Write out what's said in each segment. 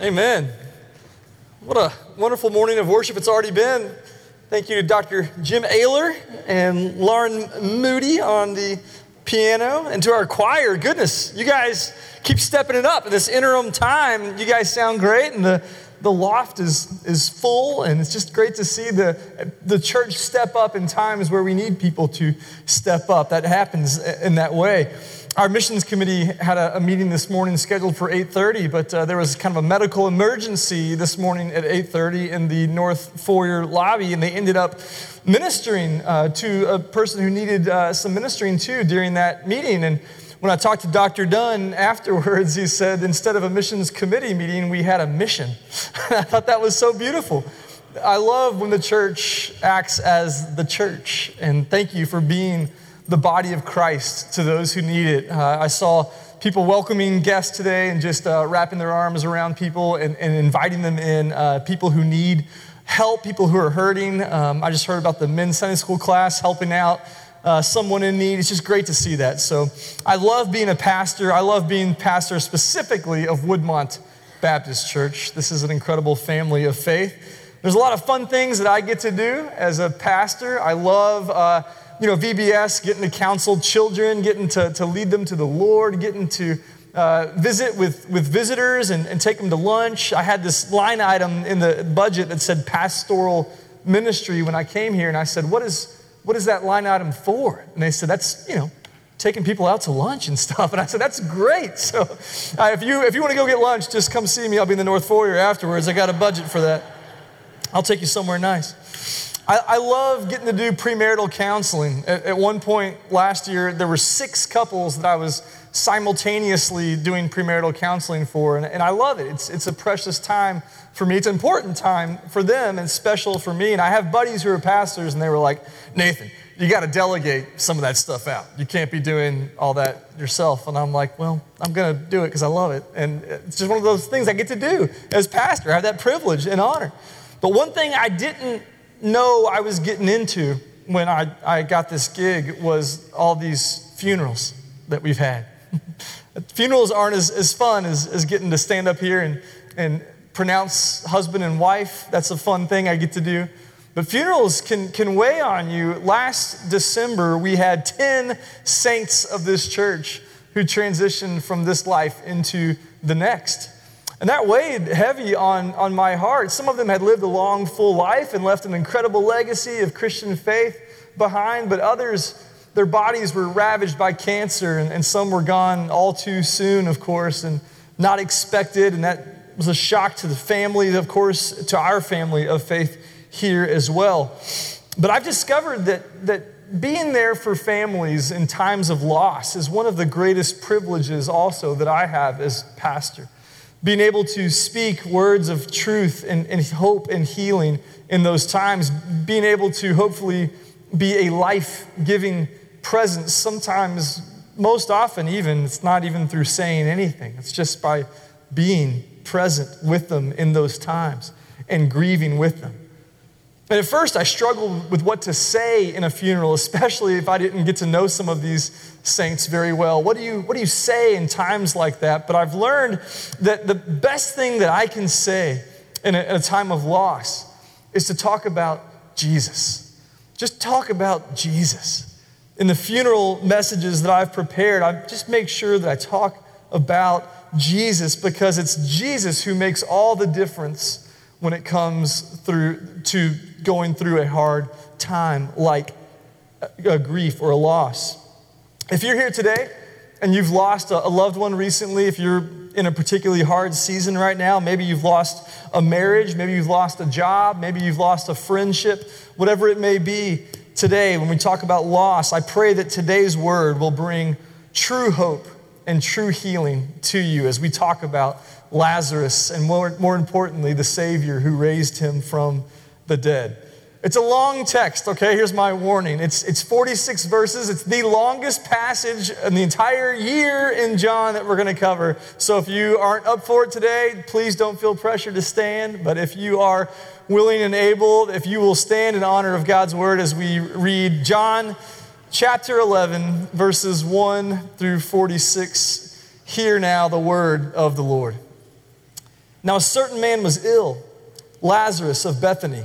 Amen. What a wonderful morning of worship it's already been. Thank you to Dr. Jim Ayler and Lauren Moody on the piano, and to our choir. Goodness, you guys keep stepping it up in this interim time. You guys sound great, and the, the loft is, is full, and it's just great to see the, the church step up in times where we need people to step up. That happens in that way our missions committee had a, a, meeting this morning scheduled for 8.30 but uh, there was kind of a medical emergency this morning at 8.30 in the north foyer lobby and they ended up ministering uh, to a person who needed uh, some ministering too during that meeting. And when i talked to dr dunn afterwards he said instead of a missions committee meeting we had a mission. I thought that was so beautiful. I love when the church acts as the church and thank you for being the body of Christ to those who need it. Uh, I saw people welcoming guests today and just uh, wrapping their arms around people and, and inviting them in, uh, people who need help, people who are hurting. Um, I just heard about the men's Sunday school class helping out. Uh, someone in need. It's just great to see that. So I love being a pastor. I love being pastor specifically of Woodmont Baptist Church. This is an incredible family of faith. There's a lot of fun things that I get to do as a pastor. I love uh, you know, VBS, getting to counsel children, getting to, to lead them to the Lord, getting to uh, visit with, with visitors and, and take them to lunch. I had this line item in the budget that said pastoral ministry when I came here, and I said, what is, what is that line item for? And they said, that's, you know, taking people out to lunch and stuff. And I said, that's great. So uh, if, you, if you want to go get lunch, just come see me. I'll be in the North Foyer afterwards. I got a budget for that. I'll take you somewhere nice. I, I love getting to do premarital counseling. At, at one point last year, there were six couples that I was simultaneously doing premarital counseling for, and, and I love it. It's, it's a precious time for me. It's an important time for them and special for me. And I have buddies who are pastors, and they were like, Nathan, you got to delegate some of that stuff out. You can't be doing all that yourself. And I'm like, well, I'm going to do it because I love it. And it's just one of those things I get to do as pastor. I have that privilege and honor. But one thing I didn't know I was getting into when I, I got this gig was all these funerals that we've had. funerals aren't as, as fun as, as getting to stand up here and, and pronounce husband and wife. That's a fun thing I get to do. But funerals can, can weigh on you. Last December, we had 10 saints of this church who transitioned from this life into the next. And that weighed heavy on, on my heart. Some of them had lived a long, full life and left an incredible legacy of Christian faith behind, but others, their bodies were ravaged by cancer, and, and some were gone all too soon, of course, and not expected. And that was a shock to the family, of course, to our family of faith here as well. But I've discovered that, that being there for families in times of loss is one of the greatest privileges also that I have as pastor being able to speak words of truth and, and, hope and healing in those times, being able to hopefully be a life giving presence. Sometimes, most often, even, it's not even through saying anything, it's just by being present with them in those times and grieving with them. And at first, I struggled with what to say in a funeral, especially if I didn't get to know some of these saints very well. What do you, what do you say in times like that? But I've learned that the best thing that I can say in a, in a time of loss is to talk about Jesus. Just talk about Jesus. In the funeral messages that I've prepared, I just make sure that I talk about Jesus because it's Jesus who makes all the difference when it comes through to going through a hard time like a grief or a loss. If you're here today and you've lost a loved one recently, if you're in a particularly hard season right now, maybe you've lost a marriage, maybe you've lost a job, maybe you've lost a friendship, whatever it may be, today when we talk about loss, I pray that today's word will bring true hope and true healing to you as we talk about Lazarus and more, more importantly, the Savior who raised him from the dead. It's a long text, okay? Here's my warning. It's, it's 46 verses. It's the longest passage in the entire year in John that we're going to cover. So if you aren't up for it today, please don't feel pressure to stand. But if you are willing and able, if you will stand in honor of God's word as we read John chapter 11, verses 1 through 46, hear now the word of the Lord. Now, a certain man was ill, Lazarus of Bethany,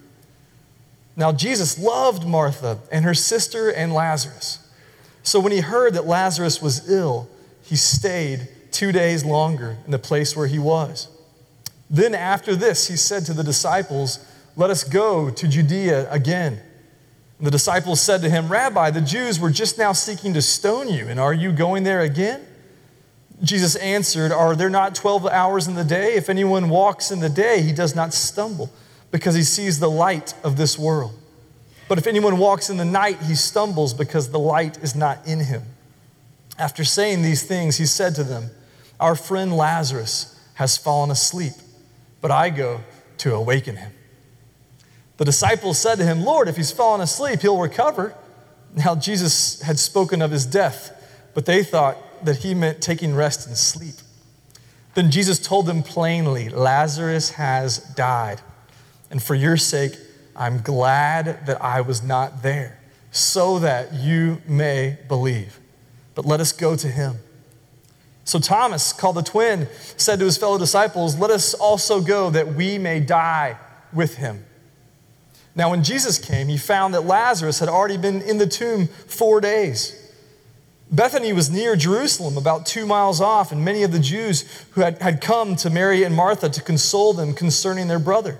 Now, Jesus loved Martha and her sister and Lazarus. So when he heard that Lazarus was ill, he stayed two days longer in the place where he was. Then, after this, he said to the disciples, Let us go to Judea again. And the disciples said to him, Rabbi, the Jews were just now seeking to stone you, and are you going there again? Jesus answered, Are there not 12 hours in the day? If anyone walks in the day, he does not stumble because he sees the light of this world. But if anyone walks in the night, he stumbles because the light is not in him. After saying these things, he said to them, Our friend Lazarus has fallen asleep, but I go to awaken him. The disciples said to him, Lord, if he's fallen asleep, he'll recover. Now, Jesus had spoken of his death, but they thought that he meant taking rest and sleep. Then Jesus told them plainly, Lazarus has died. And for your sake, I'm glad that I was not there, so that you may believe. But let us go to him. So Thomas, called the twin, said to his fellow disciples, Let us also go that we may die with him. Now, when Jesus came, he found that Lazarus had already been in the tomb four days. Bethany was near Jerusalem, about two miles off, and many of the Jews who had, had come to Mary and Martha to console them concerning their brother.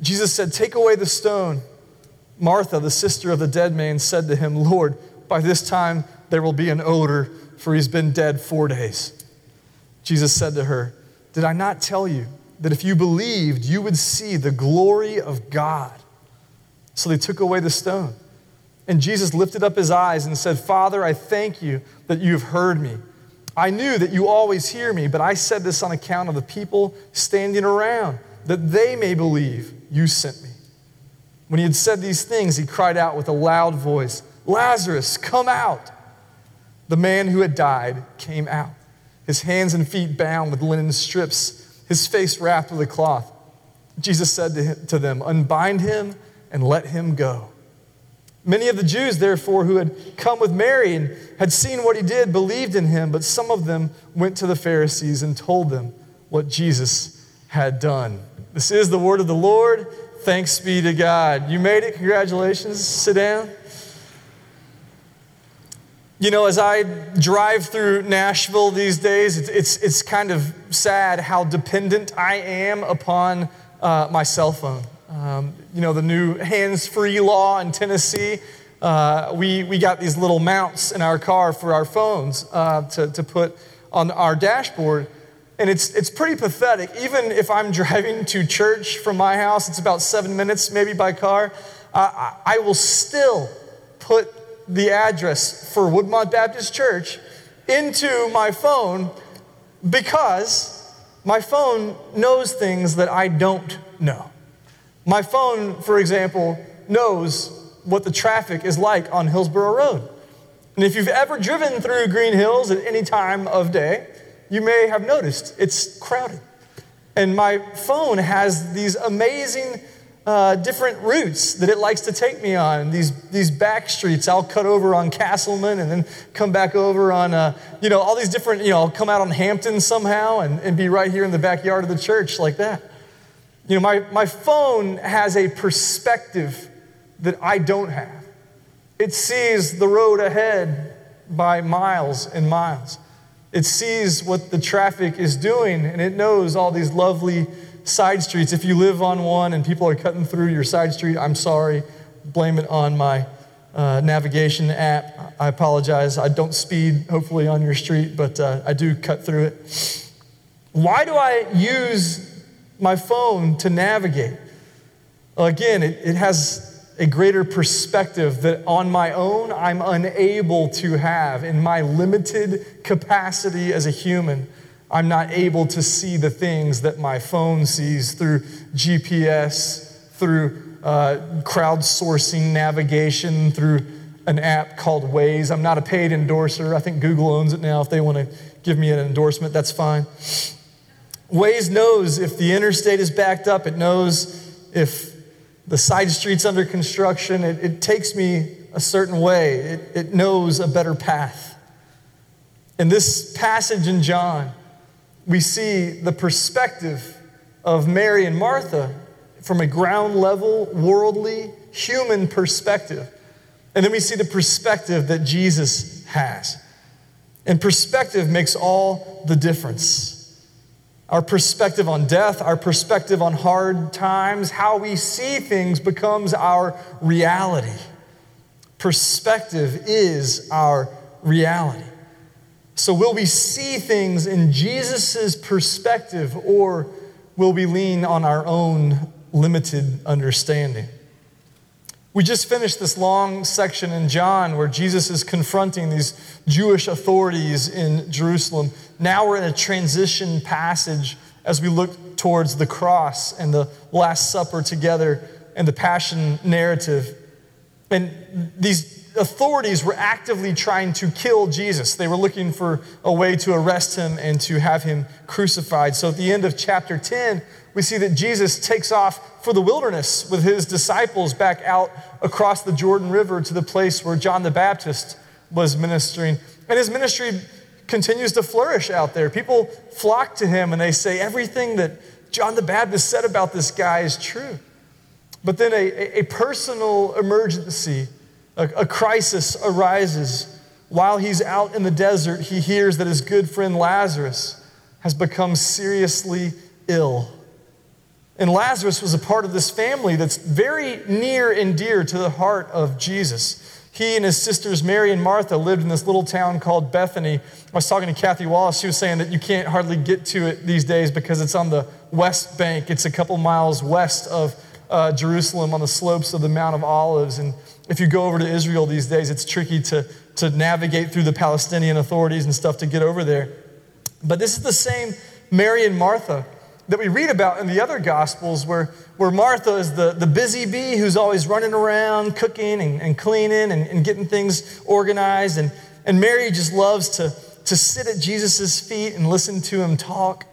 Jesus said, Take away the stone. Martha, the sister of the dead man, said to him, Lord, by this time there will be an odor, for he's been dead four days. Jesus said to her, Did I not tell you that if you believed, you would see the glory of God? So they took away the stone. And Jesus lifted up his eyes and said, Father, I thank you that you have heard me. I knew that you always hear me, but I said this on account of the people standing around, that they may believe you sent me. When he had said these things, he cried out with a loud voice, Lazarus, come out. The man who had died came out, his hands and feet bound with linen strips, his face wrapped with a cloth. Jesus said to, him, to them, Unbind him and let him go. Many of the Jews, therefore, who had come with Mary and had seen what he did, believed in him, but some of them went to the Pharisees and told them what Jesus had done. This is the word of the Lord. Thanks be to God. You made it. Congratulations. Sit down. You know, as I drive through Nashville these days, it's, it's, it's kind of sad how dependent I am upon uh, my cell phone. Um, you know, the new hands free law in Tennessee, uh, we, we got these little mounts in our car for our phones uh, to, to put on our dashboard. And it's, it's pretty pathetic. Even if I'm driving to church from my house, it's about seven minutes maybe by car, I, I will still put the address for Woodmont Baptist Church into my phone because my phone knows things that I don't know. My phone, for example, knows what the traffic is like on Hillsboro Road. And if you've ever driven through Green Hills at any time of day, you may have noticed it's crowded. And my phone has these amazing uh, different routes that it likes to take me on. These, these back streets, I'll cut over on Castleman and then come back over on, uh, you know, all these different, you know, I'll come out on Hampton somehow and, and be right here in the backyard of the church like that. You know, my, my phone has a perspective that I don't have. It sees the road ahead by miles and miles. It sees what the traffic is doing, and it knows all these lovely side streets. If you live on one and people are cutting through your side street, I'm sorry. Blame it on my uh, navigation app. I apologize. I don't speed, hopefully, on your street, but uh, I do cut through it. Why do I use my phone to navigate? Well, again, it, it has a greater perspective that on my own I'm unable to have. In my limited capacity as a human, I'm not able to see the things that my phone sees through GPS, through uh, crowdsourcing navigation, through an app called Waze. I'm not a paid endorser. I think Google owns it now. If they want to give me an endorsement, that's fine. Waze knows if the interstate is backed up, it knows if the side streets under construction, it, it takes me a certain way. It, it knows a better path. In this passage in John, we see the perspective of Mary and Martha from a ground level, worldly, human perspective. And then we see the perspective that Jesus has. And perspective makes all the difference. Our perspective on death, our perspective on hard times, how we see things becomes our reality. Perspective is our reality. So, will we see things in Jesus' perspective or will we lean on our own limited understanding? We just finished this long section in John where Jesus is confronting these Jewish authorities in Jerusalem. Now we're in a transition passage as we look towards the cross and the Last Supper together and the Passion narrative. And these authorities were actively trying to kill Jesus. They were looking for a way to arrest him and to have him crucified. So at the end of chapter 10, we see that Jesus takes off for the wilderness with his disciples back out across the Jordan River to the place where John the Baptist was ministering. And his ministry continues to flourish out there. People flock to him and they say, everything that John the Baptist said about this guy is true. But then a, a personal emergency, a, a crisis arises. While he's out in the desert, he hears that his good friend Lazarus has become seriously ill. And Lazarus was a part of this family that's very near and dear to the heart of Jesus. He and his sisters, Mary and Martha, lived in this little town called Bethany. I was talking to Kathy Wallace. She was saying that you can't hardly get to it these days because it's on the west bank. It's a couple miles west of uh, Jerusalem on the slopes of the Mount of Olives. And if you go over to Israel these days, it's tricky to, to navigate through the Palestinian authorities and stuff to get over there. But this is the same Mary and Martha that we read about in the other Gospels, where, where Martha is the, the busy bee who's always running around, cooking and, and cleaning and, and getting things organized. And, and Mary just loves to, to sit at Jesus' feet and listen to him talk.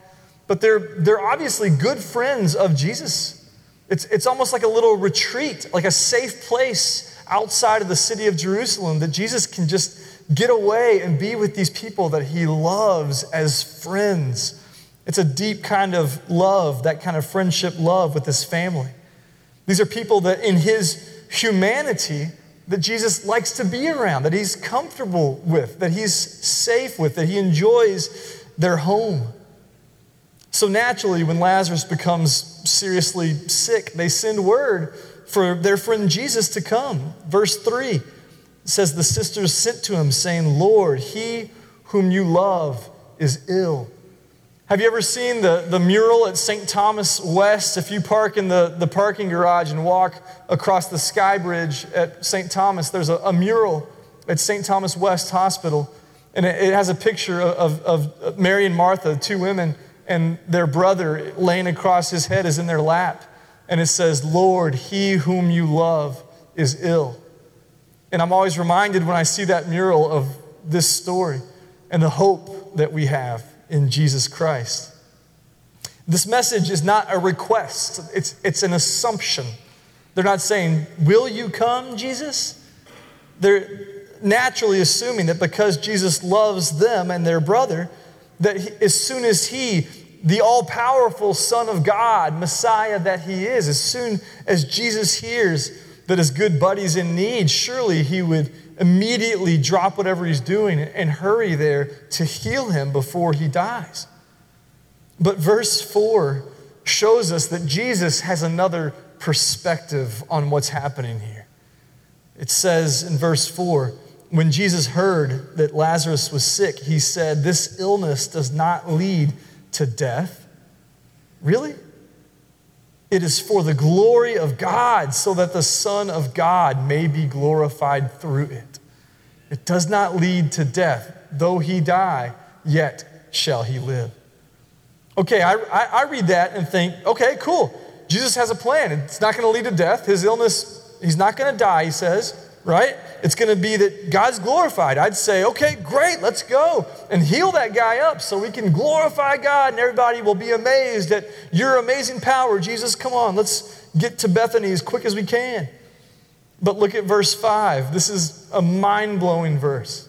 But they're, they're obviously good friends of Jesus. It's, it's almost like a little retreat, like a safe place outside of the city of Jerusalem that Jesus can just get away and be with these people that he loves as friends. It's a deep kind of love, that kind of friendship love with this family. These are people that, in his humanity, that Jesus likes to be around, that he's comfortable with, that he's safe with, that he enjoys their home. So naturally, when Lazarus becomes seriously sick, they send word for their friend Jesus to come. Verse 3 says, The sisters sent to him, saying, Lord, he whom you love is ill. Have you ever seen the, the mural at St. Thomas West? If you park in the, the parking garage and walk across the sky bridge at St. Thomas, there's a, a mural at St. Thomas West Hospital. And it, it has a picture of, of Mary and Martha, two women, and their brother laying across his head is in their lap. And it says, Lord, he whom you love is ill. And I'm always reminded when I see that mural of this story and the hope that we have in Jesus Christ. This message is not a request, it's, it's an assumption. They're not saying, Will you come, Jesus? They're naturally assuming that because Jesus loves them and their brother, that he, as soon as he, the all powerful Son of God, Messiah that he is, as soon as Jesus hears that his good buddy's in need, surely he would immediately drop whatever he's doing and hurry there to heal him before he dies. But verse 4 shows us that Jesus has another perspective on what's happening here. It says in verse 4 when Jesus heard that Lazarus was sick, he said, This illness does not lead to death. Really? It is for the glory of God, so that the Son of God may be glorified through it. It does not lead to death. Though he die, yet shall he live. Okay, I, I, I read that and think, okay, cool. Jesus has a plan. It's not going to lead to death. His illness, he's not going to die, he says, right? It's going to be that God's glorified. I'd say, okay, great, let's go and heal that guy up so we can glorify God and everybody will be amazed at your amazing power. Jesus, come on, let's get to Bethany as quick as we can. But look at verse 5. This is a mind blowing verse.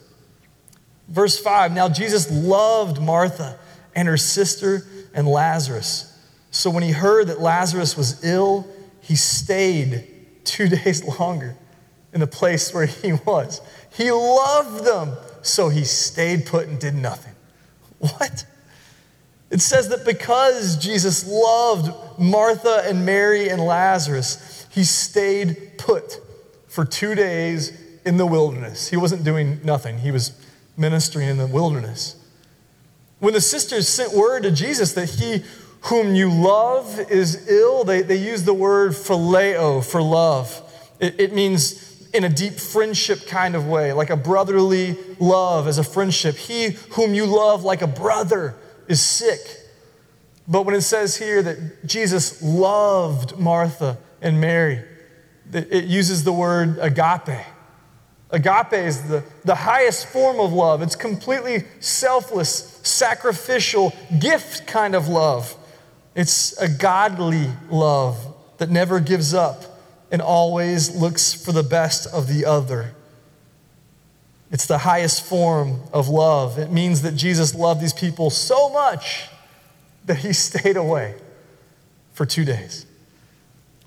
Verse 5 Now Jesus loved Martha and her sister and Lazarus. So when he heard that Lazarus was ill, he stayed two days longer in the place where he was. He loved them, so he stayed put and did nothing. What? It says that because Jesus loved Martha and Mary and Lazarus, he stayed put for two days in the wilderness. He wasn't doing nothing, he was ministering in the wilderness. When the sisters sent word to Jesus that he whom you love is ill, they, they use the word phileo for love. It, it means in a deep friendship kind of way, like a brotherly love as a friendship. He whom you love like a brother is sick. But when it says here that Jesus loved Martha and Mary, it uses the word agape. Agape is the, the highest form of love. It's completely selfless, sacrificial, gift kind of love. It's a godly love that never gives up and always looks for the best of the other. It's the highest form of love. It means that Jesus loved these people so much that he stayed away for two days.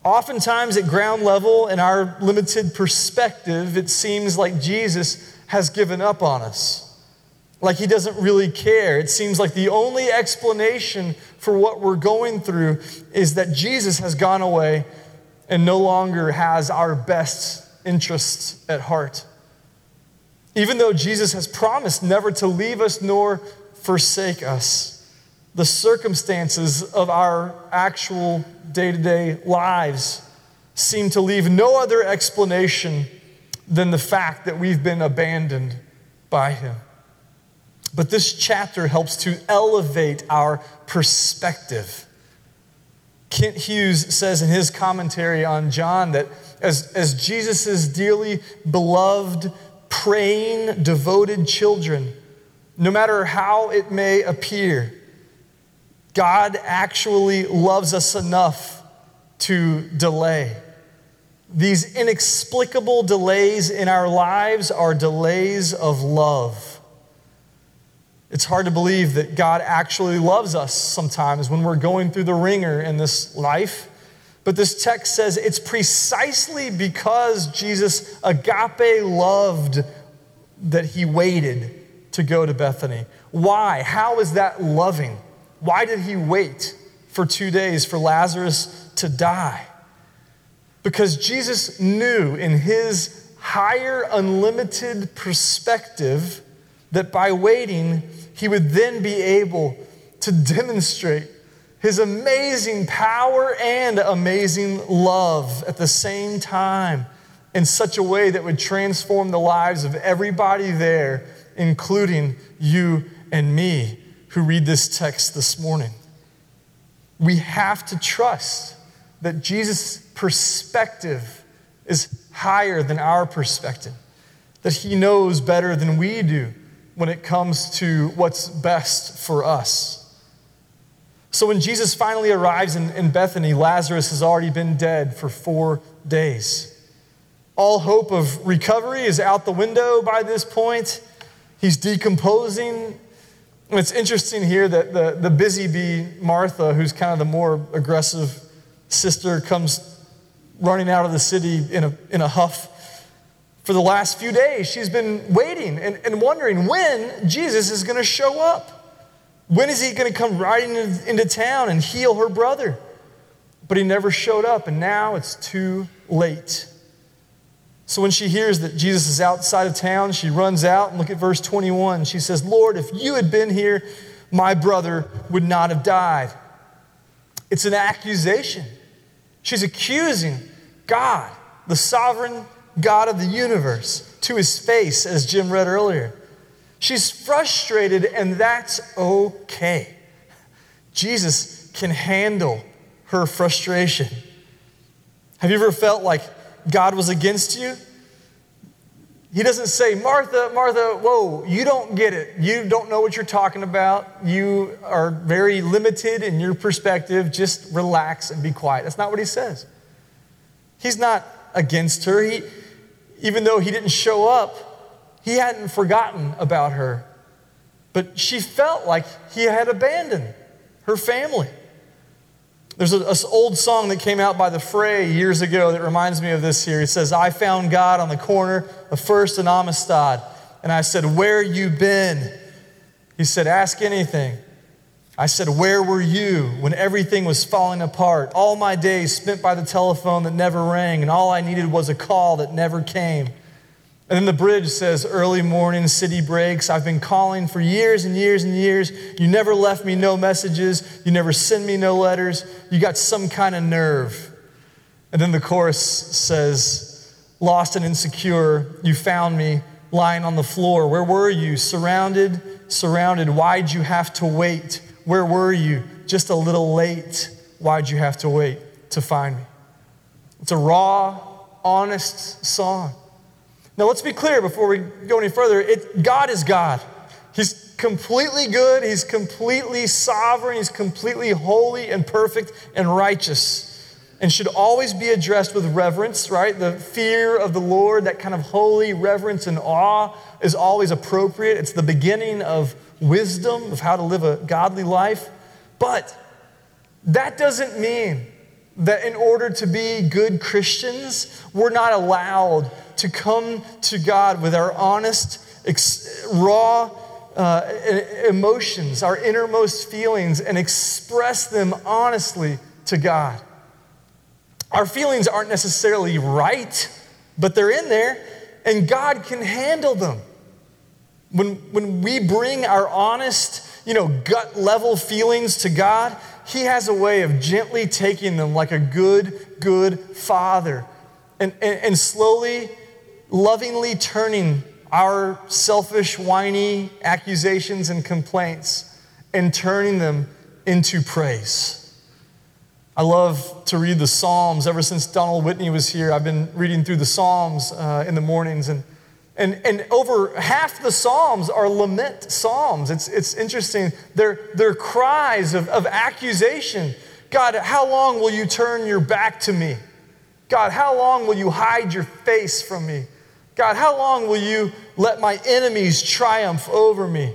Oftentimes, at ground level, in our limited perspective, it seems like Jesus has given up on us. Like he doesn't really care. It seems like the only explanation for what we're going through is that Jesus has gone away and no longer has our best interests at heart. Even though Jesus has promised never to leave us nor forsake us the circumstances of our actual day to day lives seem to leave no other explanation than the fact that we've been abandoned by Him. But this chapter helps to elevate our perspective. Kent Hughes says in his commentary on John that as, as Jesus' dearly beloved, praying, devoted children, no matter how it may appear, God actually loves us enough to delay. These inexplicable delays in our lives are delays of love. It's hard to believe that God actually loves us sometimes when we're going through the wringer in this life. But this text says it's precisely because Jesus agape loved that he waited to go to Bethany. Why? How is that loving? Why did he wait for two days for Lazarus to die? Because Jesus knew in his higher, unlimited perspective that by waiting, he would then be able to demonstrate his amazing power and amazing love at the same time in such a way that would transform the lives of everybody there, including you and me who read this text this morning. We have to trust that Jesus' perspective is higher than our perspective, that he knows better than we do when it comes to what's best for us. So when Jesus finally arrives in, in Bethany, Lazarus has already been dead for four days. All hope of recovery is out the window by this point. He's decomposing. And it's interesting here that the, the busy bee, Martha, who's kind of the more aggressive sister, comes running out of the city in a, in a huff. For the last few days, she's been waiting and, and wondering when Jesus is going to show up. When is he going to come riding into town and heal her brother? But he never showed up, and now it's too late. So when she hears that Jesus is outside of town, she runs out and look at verse 21. She says, Lord, if you had been here, my brother would not have died. It's an accusation. She's accusing God, the sovereign God of the universe, to his face, as Jim read earlier. She's frustrated, and that's okay. Jesus can handle her frustration. Have you ever felt like God was against you? He doesn't say, Martha, Martha, whoa, you don't get it. You don't know what you're talking about. You are very limited in your perspective. Just relax and be quiet. That's not what he says. He's not against her. He, even though he didn't show up, he hadn't forgotten about her, but she felt like he had abandoned her family. There's an old song that came out by the Fray years ago that reminds me of this here. It says, I found God on the corner of First and Amistad. And I said, Where you been? He said, Ask anything. I said, Where were you when everything was falling apart? All my days spent by the telephone that never rang, and all I needed was a call that never came. And then the bridge says, Early morning, city breaks. I've been calling for years and years and years. You never left me no messages. You never send me no letters. You got some kind of nerve. And then the chorus says, Lost and insecure, you found me lying on the floor. Where were you? Surrounded, surrounded. Why'd you have to wait? Where were you? Just a little late. Why'd you have to wait to find me? It's a raw, honest song. Now, let's be clear before we go any further. It, God is God. He's completely good, He's completely sovereign, He's completely holy and perfect and righteous. And should always be addressed with reverence, right? The fear of the Lord, that kind of holy reverence and awe is always appropriate. It's the beginning of wisdom, of how to live a godly life. But that doesn't mean that in order to be good Christians, we're not allowed to come to God with our honest, ex- raw uh, emotions, our innermost feelings, and express them honestly to God. Our feelings aren't necessarily right, but they're in there, and God can handle them. When, when we bring our honest, you know, gut level feelings to God, He has a way of gently taking them like a good, good father and, and, and slowly lovingly turning our selfish, whiny accusations and complaints and turning them into praise. I love to read the Psalms. Ever since Donald Whitney was here, I've been reading through the Psalms uh, in the mornings. And, and, and over half the Psalms are lament Psalms. It's, it's interesting. They're, they're cries of, of accusation. God, how long will you turn your back to me? God, how long will you hide your face from me? God, how long will you let my enemies triumph over me?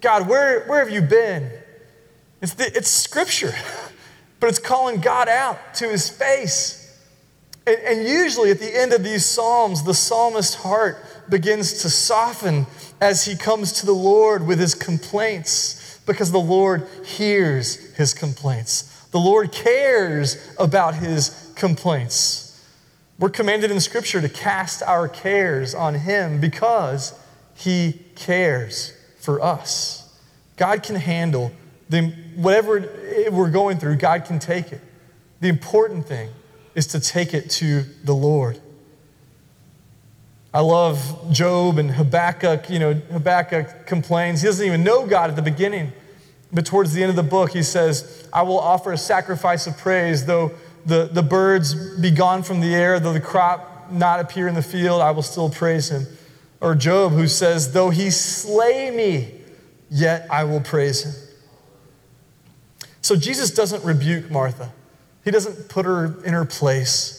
God, where, where have you been? It's, the, it's scripture. but it's calling God out to his face. And, and usually at the end of these Psalms, the psalmist's heart begins to soften as he comes to the Lord with his complaints because the Lord hears his complaints. The Lord cares about his complaints. We're commanded in Scripture to cast our cares on him because he cares for us. God can handle the, whatever we're going through, God can take it. The important thing is to take it to the Lord. I love Job and Habakkuk. You know, Habakkuk complains. He doesn't even know God at the beginning. But towards the end of the book, he says, I will offer a sacrifice of praise, though the, the birds be gone from the air, though the crop not appear in the field, I will still praise him. Or Job, who says, Though he slay me, yet I will praise him. So Jesus doesn't rebuke Martha, he doesn't put her in her place.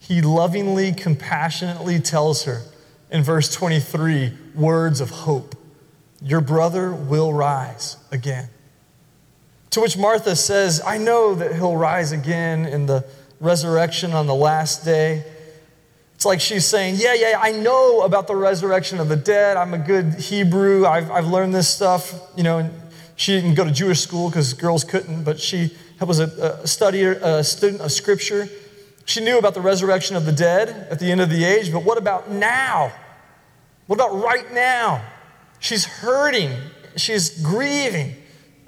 He lovingly, compassionately tells her in verse 23 words of hope Your brother will rise again. To which Martha says, I know that he'll rise again in the resurrection on the last day. It's like she's saying, Yeah, yeah, I know about the resurrection of the dead. I'm a good Hebrew. I've, I've learned this stuff. You know, and she didn't go to Jewish school because girls couldn't, but she was a, a studier, a student of Scripture. She knew about the resurrection of the dead at the end of the age, but what about now? What about right now? She's hurting, she's grieving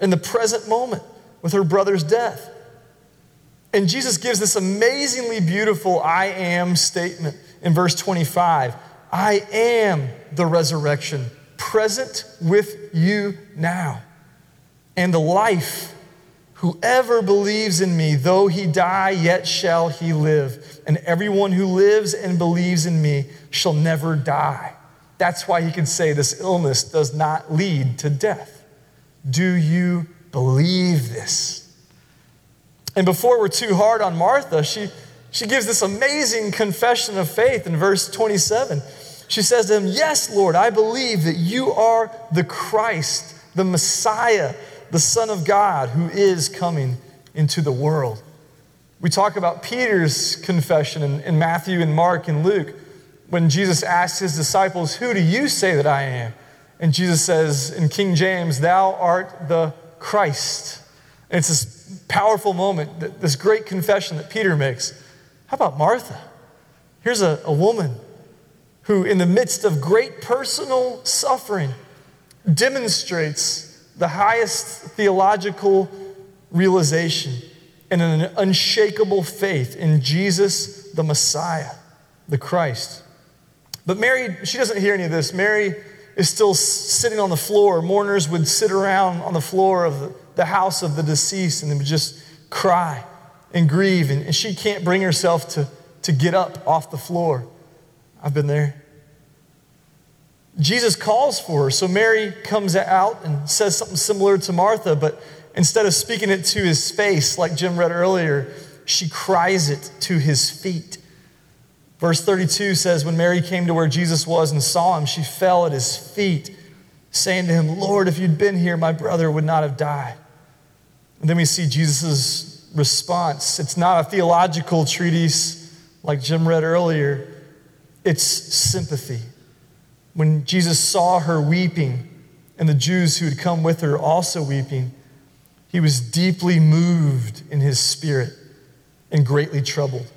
in the present moment with her brother's death. And Jesus gives this amazingly beautiful I am statement in verse 25 I am the resurrection, present with you now, and the life. Whoever believes in me, though he die, yet shall he live. And everyone who lives and believes in me shall never die. That's why he can say this illness does not lead to death. Do you believe this? And before we're too hard on Martha, she, she gives this amazing confession of faith in verse 27. She says to him, Yes, Lord, I believe that you are the Christ, the Messiah, the Son of God who is coming into the world. We talk about Peter's confession in, in Matthew and Mark and Luke when Jesus asked his disciples, Who do you say that I am? And Jesus says in King James, Thou art the Christ. And it's this powerful moment, this great confession that Peter makes. How about Martha? Here's a, a woman who, in the midst of great personal suffering, demonstrates the highest theological realization and an unshakable faith in Jesus, the Messiah, the Christ. But Mary, she doesn't hear any of this. Mary is still sitting on the floor. Mourners would sit around on the floor of the, house of the deceased and they would just cry and grieve. And, and she can't bring herself to, to get up off the floor. I've been there. Jesus calls for her. So Mary comes out and says something similar to Martha, but instead of speaking it to his face, like Jim read earlier, she cries it to his feet. Verse 32 says, When Mary came to where Jesus was and saw him, she fell at his feet, saying to him, Lord, if you'd been here, my brother would not have died. And then we see Jesus' response. It's not a theological treatise like Jim read earlier, it's sympathy. When Jesus saw her weeping, and the Jews who had come with her also weeping, he was deeply moved in his spirit and greatly troubled.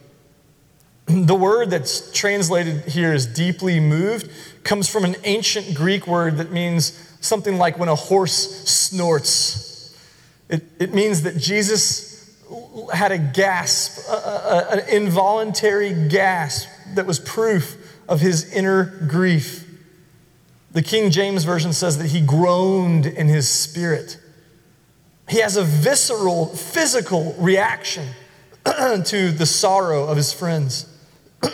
The word that's translated here as deeply moved comes from an ancient Greek word that means something like when a horse snorts. It, it means that Jesus had a gasp, a, a, an involuntary gasp that was proof of his inner grief. The King James Version says that he groaned in his spirit. He has a visceral, physical reaction to the sorrow of his friends.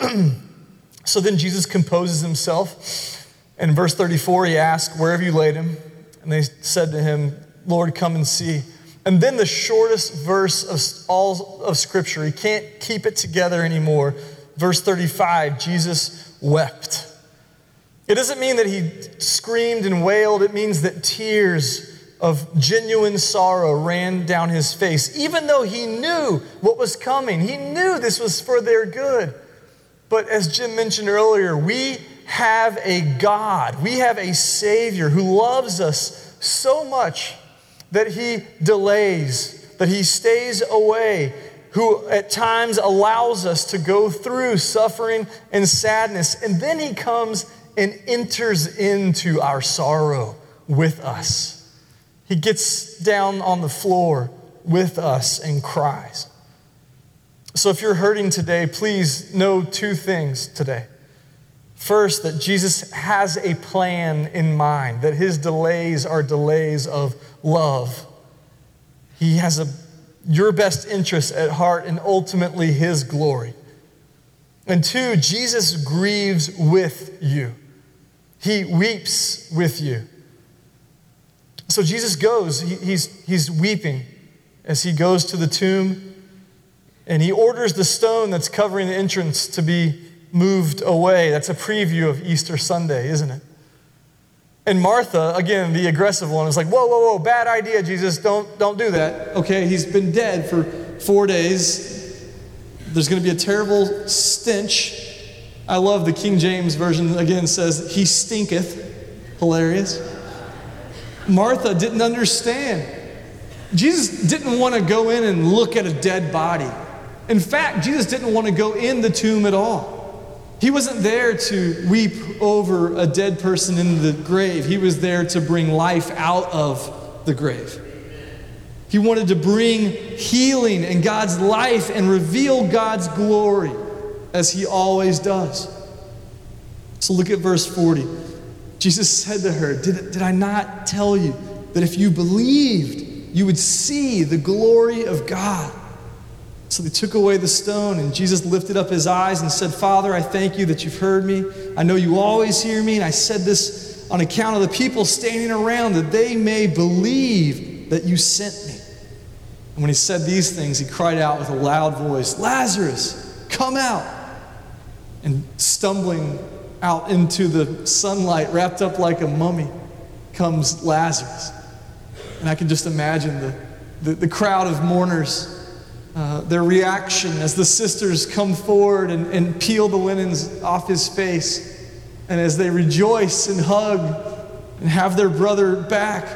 so then Jesus composes himself. And in verse 34, he asked, Where have you laid him? And they said to him, Lord, come and see. And then the shortest verse of all of Scripture, he can't keep it together anymore. Verse 35, Jesus wept. It doesn't mean that he screamed and wailed, it means that tears of genuine sorrow ran down his face, even though he knew what was coming. He knew this was for their good. But as Jim mentioned earlier, we have a God, we have a Savior who loves us so much that he delays, that he stays away, who at times allows us to go through suffering and sadness. And then he comes and enters into our sorrow with us. He gets down on the floor with us and cries. So if you're hurting today, please know two things today. First, that Jesus has a plan in mind, that his delays are delays of love. He has a, your best interest at heart and ultimately his glory. And two, Jesus grieves with you, he weeps with you. So Jesus goes, he, he's, he's weeping as he goes to the tomb, and he orders the stone that's covering the entrance to be moved away. That's a preview of Easter Sunday, isn't it? And Martha, again, the aggressive one, is like, whoa, whoa, whoa, bad idea, Jesus, don't, don't do that. Okay, he's been dead for four days. There's going to be a terrible stench. I love the King James Version, again, says, He stinketh. Hilarious. Martha didn't understand. Jesus didn't want to go in and look at a dead body. In fact, Jesus didn't want to go in the tomb at all. He wasn't there to weep over a dead person in the grave, he was there to bring life out of the grave. He wanted to bring healing and God's life and reveal God's glory as he always does. So look at verse 40. Jesus said to her, Did, did I not tell you that if you believed, you would see the glory of God? So they took away the stone, and Jesus lifted up his eyes and said, Father, I thank you that you've heard me. I know you always hear me, and I said this on account of the people standing around, that they may believe that you sent me. And when he said these things, he cried out with a loud voice, Lazarus, come out. And stumbling out into the sunlight, wrapped up like a mummy, comes Lazarus. And I can just imagine the, the, the crowd of mourners, uh, their reaction as the sisters come forward and, and peel the linens off his face. And as they rejoice and hug and have their brother back,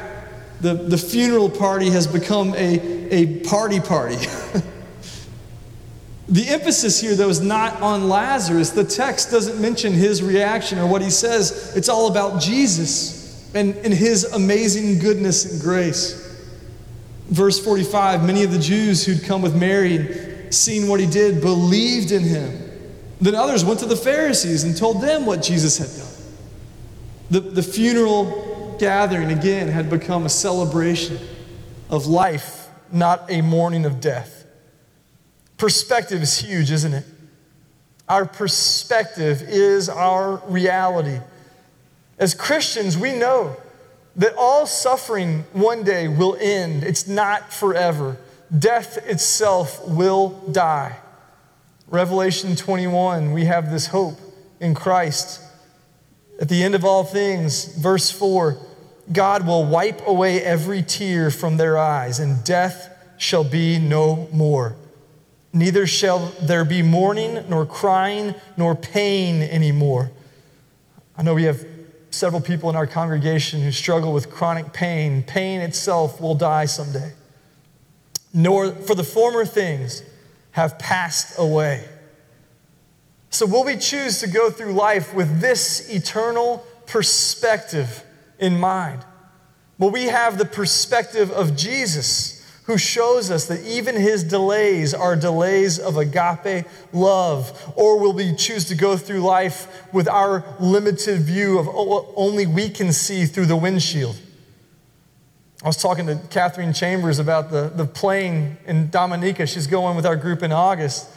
the, the funeral party has become a, a party party. The emphasis here, though, is not on Lazarus. The text doesn't mention his reaction or what he says. It's all about Jesus and, and his amazing goodness and grace. Verse 45 many of the Jews who'd come with Mary and seen what he did believed in him. Then others went to the Pharisees and told them what Jesus had done. The, the funeral gathering, again, had become a celebration of life, not a mourning of death. Perspective is huge, isn't it? Our perspective is our reality. As Christians, we know that all suffering one day will end. It's not forever. Death itself will die. Revelation 21, we have this hope in Christ. At the end of all things, verse 4 God will wipe away every tear from their eyes, and death shall be no more. Neither shall there be mourning, nor crying, nor pain anymore. I know we have several people in our congregation who struggle with chronic pain. Pain itself will die someday. Nor for the former things have passed away. So, will we choose to go through life with this eternal perspective in mind? Will we have the perspective of Jesus? Who shows us that even his delays are delays of agape love? Or will we choose to go through life with our limited view of what only we can see through the windshield? I was talking to Catherine Chambers about the, the plane in Dominica. She's going with our group in August.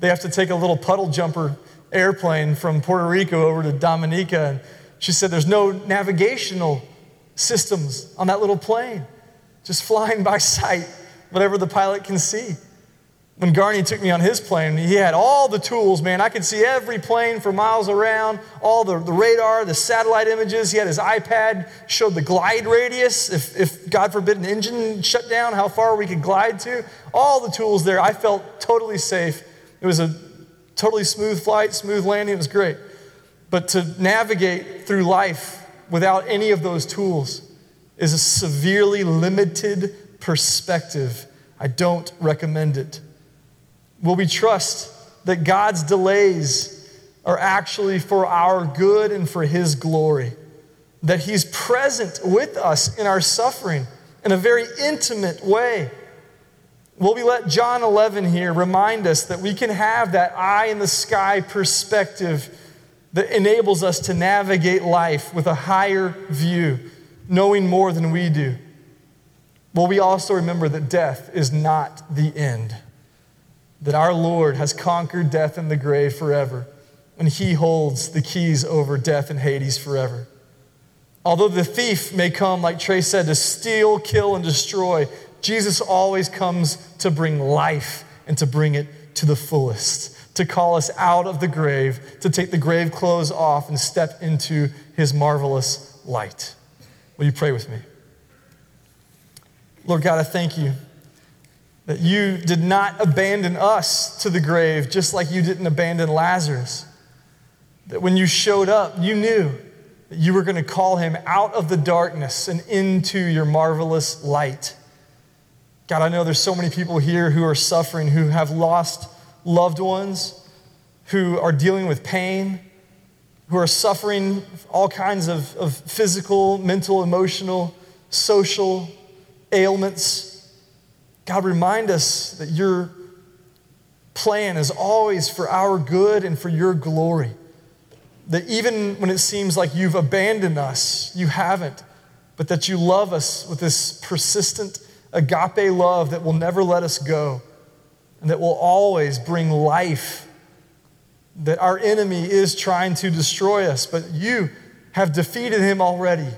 They have to take a little puddle jumper airplane from Puerto Rico over to Dominica. And she said there's no navigational systems on that little plane just flying by sight, whatever the pilot can see. When Garney took me on his plane, he had all the tools, man. I could see every plane for miles around, all the, the radar, the satellite images. He had his iPad, showed the glide radius, if, if God forbid an engine shut down, how far we could glide to. All the tools there. I felt totally safe. It was a totally smooth flight, smooth landing. It was great. But to navigate through life without any of those tools is a severely limited perspective. I don't recommend it. Will we trust that God's delays are actually for our good and for His glory? That He's present with us in our suffering in a very intimate way. Will we let John 11 here remind us that we can have that eye in the sky perspective that enables us to navigate life with a higher view, knowing more than we do? Will we also remember that death is not the end? that our Lord has conquered death and the grave forever, and he holds the keys over death and Hades forever. Although the thief may come, like Trey said, to steal, kill, and destroy, Jesus always comes to bring life and to bring it to the fullest, to call us out of the grave, to take the grave clothes off and step into his marvelous light. Will you pray with me? Lord God, I thank you that you did not abandon us to the grave, just like you didn't abandon Lazarus. That when you showed up, you knew that you were going to call him out of the darkness and into your marvelous light. God, I know there's so many people here who are suffering, who have lost loved ones, who are dealing with pain, who are suffering all kinds of, of physical, mental, emotional, social ailments. God, remind us that your plan is always for our good and for your glory. That even when it seems like you've abandoned us, you haven't, but that you love us with this persistent agape love that will never let us go and that will always bring life. That our enemy is trying to destroy us, but you have defeated him already.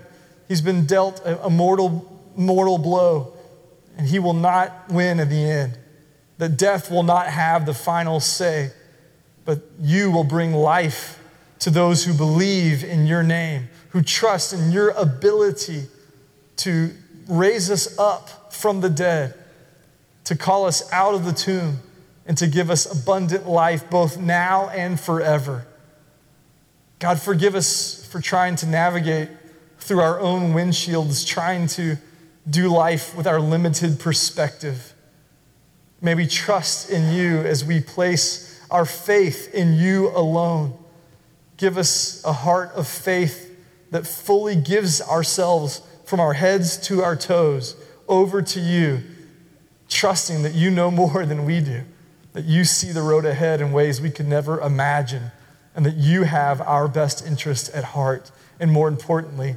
He's been dealt a mortal, mortal blow and he will not win in the end. That death will not have the final say, but you will bring life to those who believe in your name, who trust in your ability to raise us up from the dead, to call us out of the tomb, and to give us abundant life both now and forever. God, forgive us for trying to navigate through our own windshields, trying to do life with our limited perspective. May we trust in you as we place our faith in you alone. Give us a heart of faith that fully gives ourselves from our heads to our toes over to you, trusting that you know more than we do, that you see the road ahead in ways we could never imagine, and that you have our best interest at heart. And more importantly,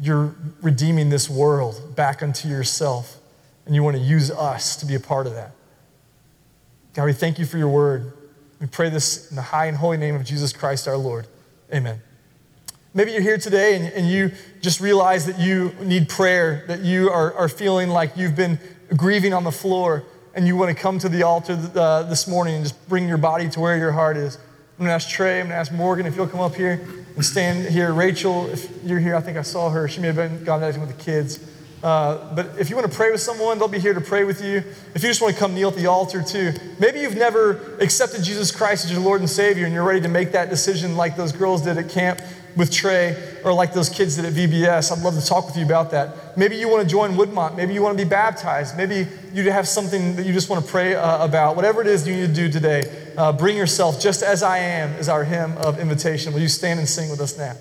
you're redeeming this world back unto yourself, and you want to use us to be a part of that. God, we thank you for your word. We pray this in the high and holy name of Jesus Christ our Lord. Amen. Maybe you're here today and, and you just realize that you need prayer, that you are, are feeling like you've been grieving on the floor, and you want to come to the altar uh, this morning and just bring your body to where your heart is. I'm going to ask Trey, I'm going to ask Morgan if you'll come up here and stand here. Rachel, if you're here, I think I saw her. She may have been gone with the kids. Uh, but if you want to pray with someone, they'll be here to pray with you. If you just want to come kneel at the altar too, maybe you've never accepted Jesus Christ as your Lord and Savior and you're ready to make that decision like those girls did at camp with Trey or like those kids did at VBS. I'd love to talk with you about that. Maybe you want to join Woodmont. Maybe you want to be baptized. Maybe you have something that you just want to pray uh, about. Whatever it is you need to do today, uh, bring yourself just as I am is our hymn of invitation. Will you stand and sing with us now?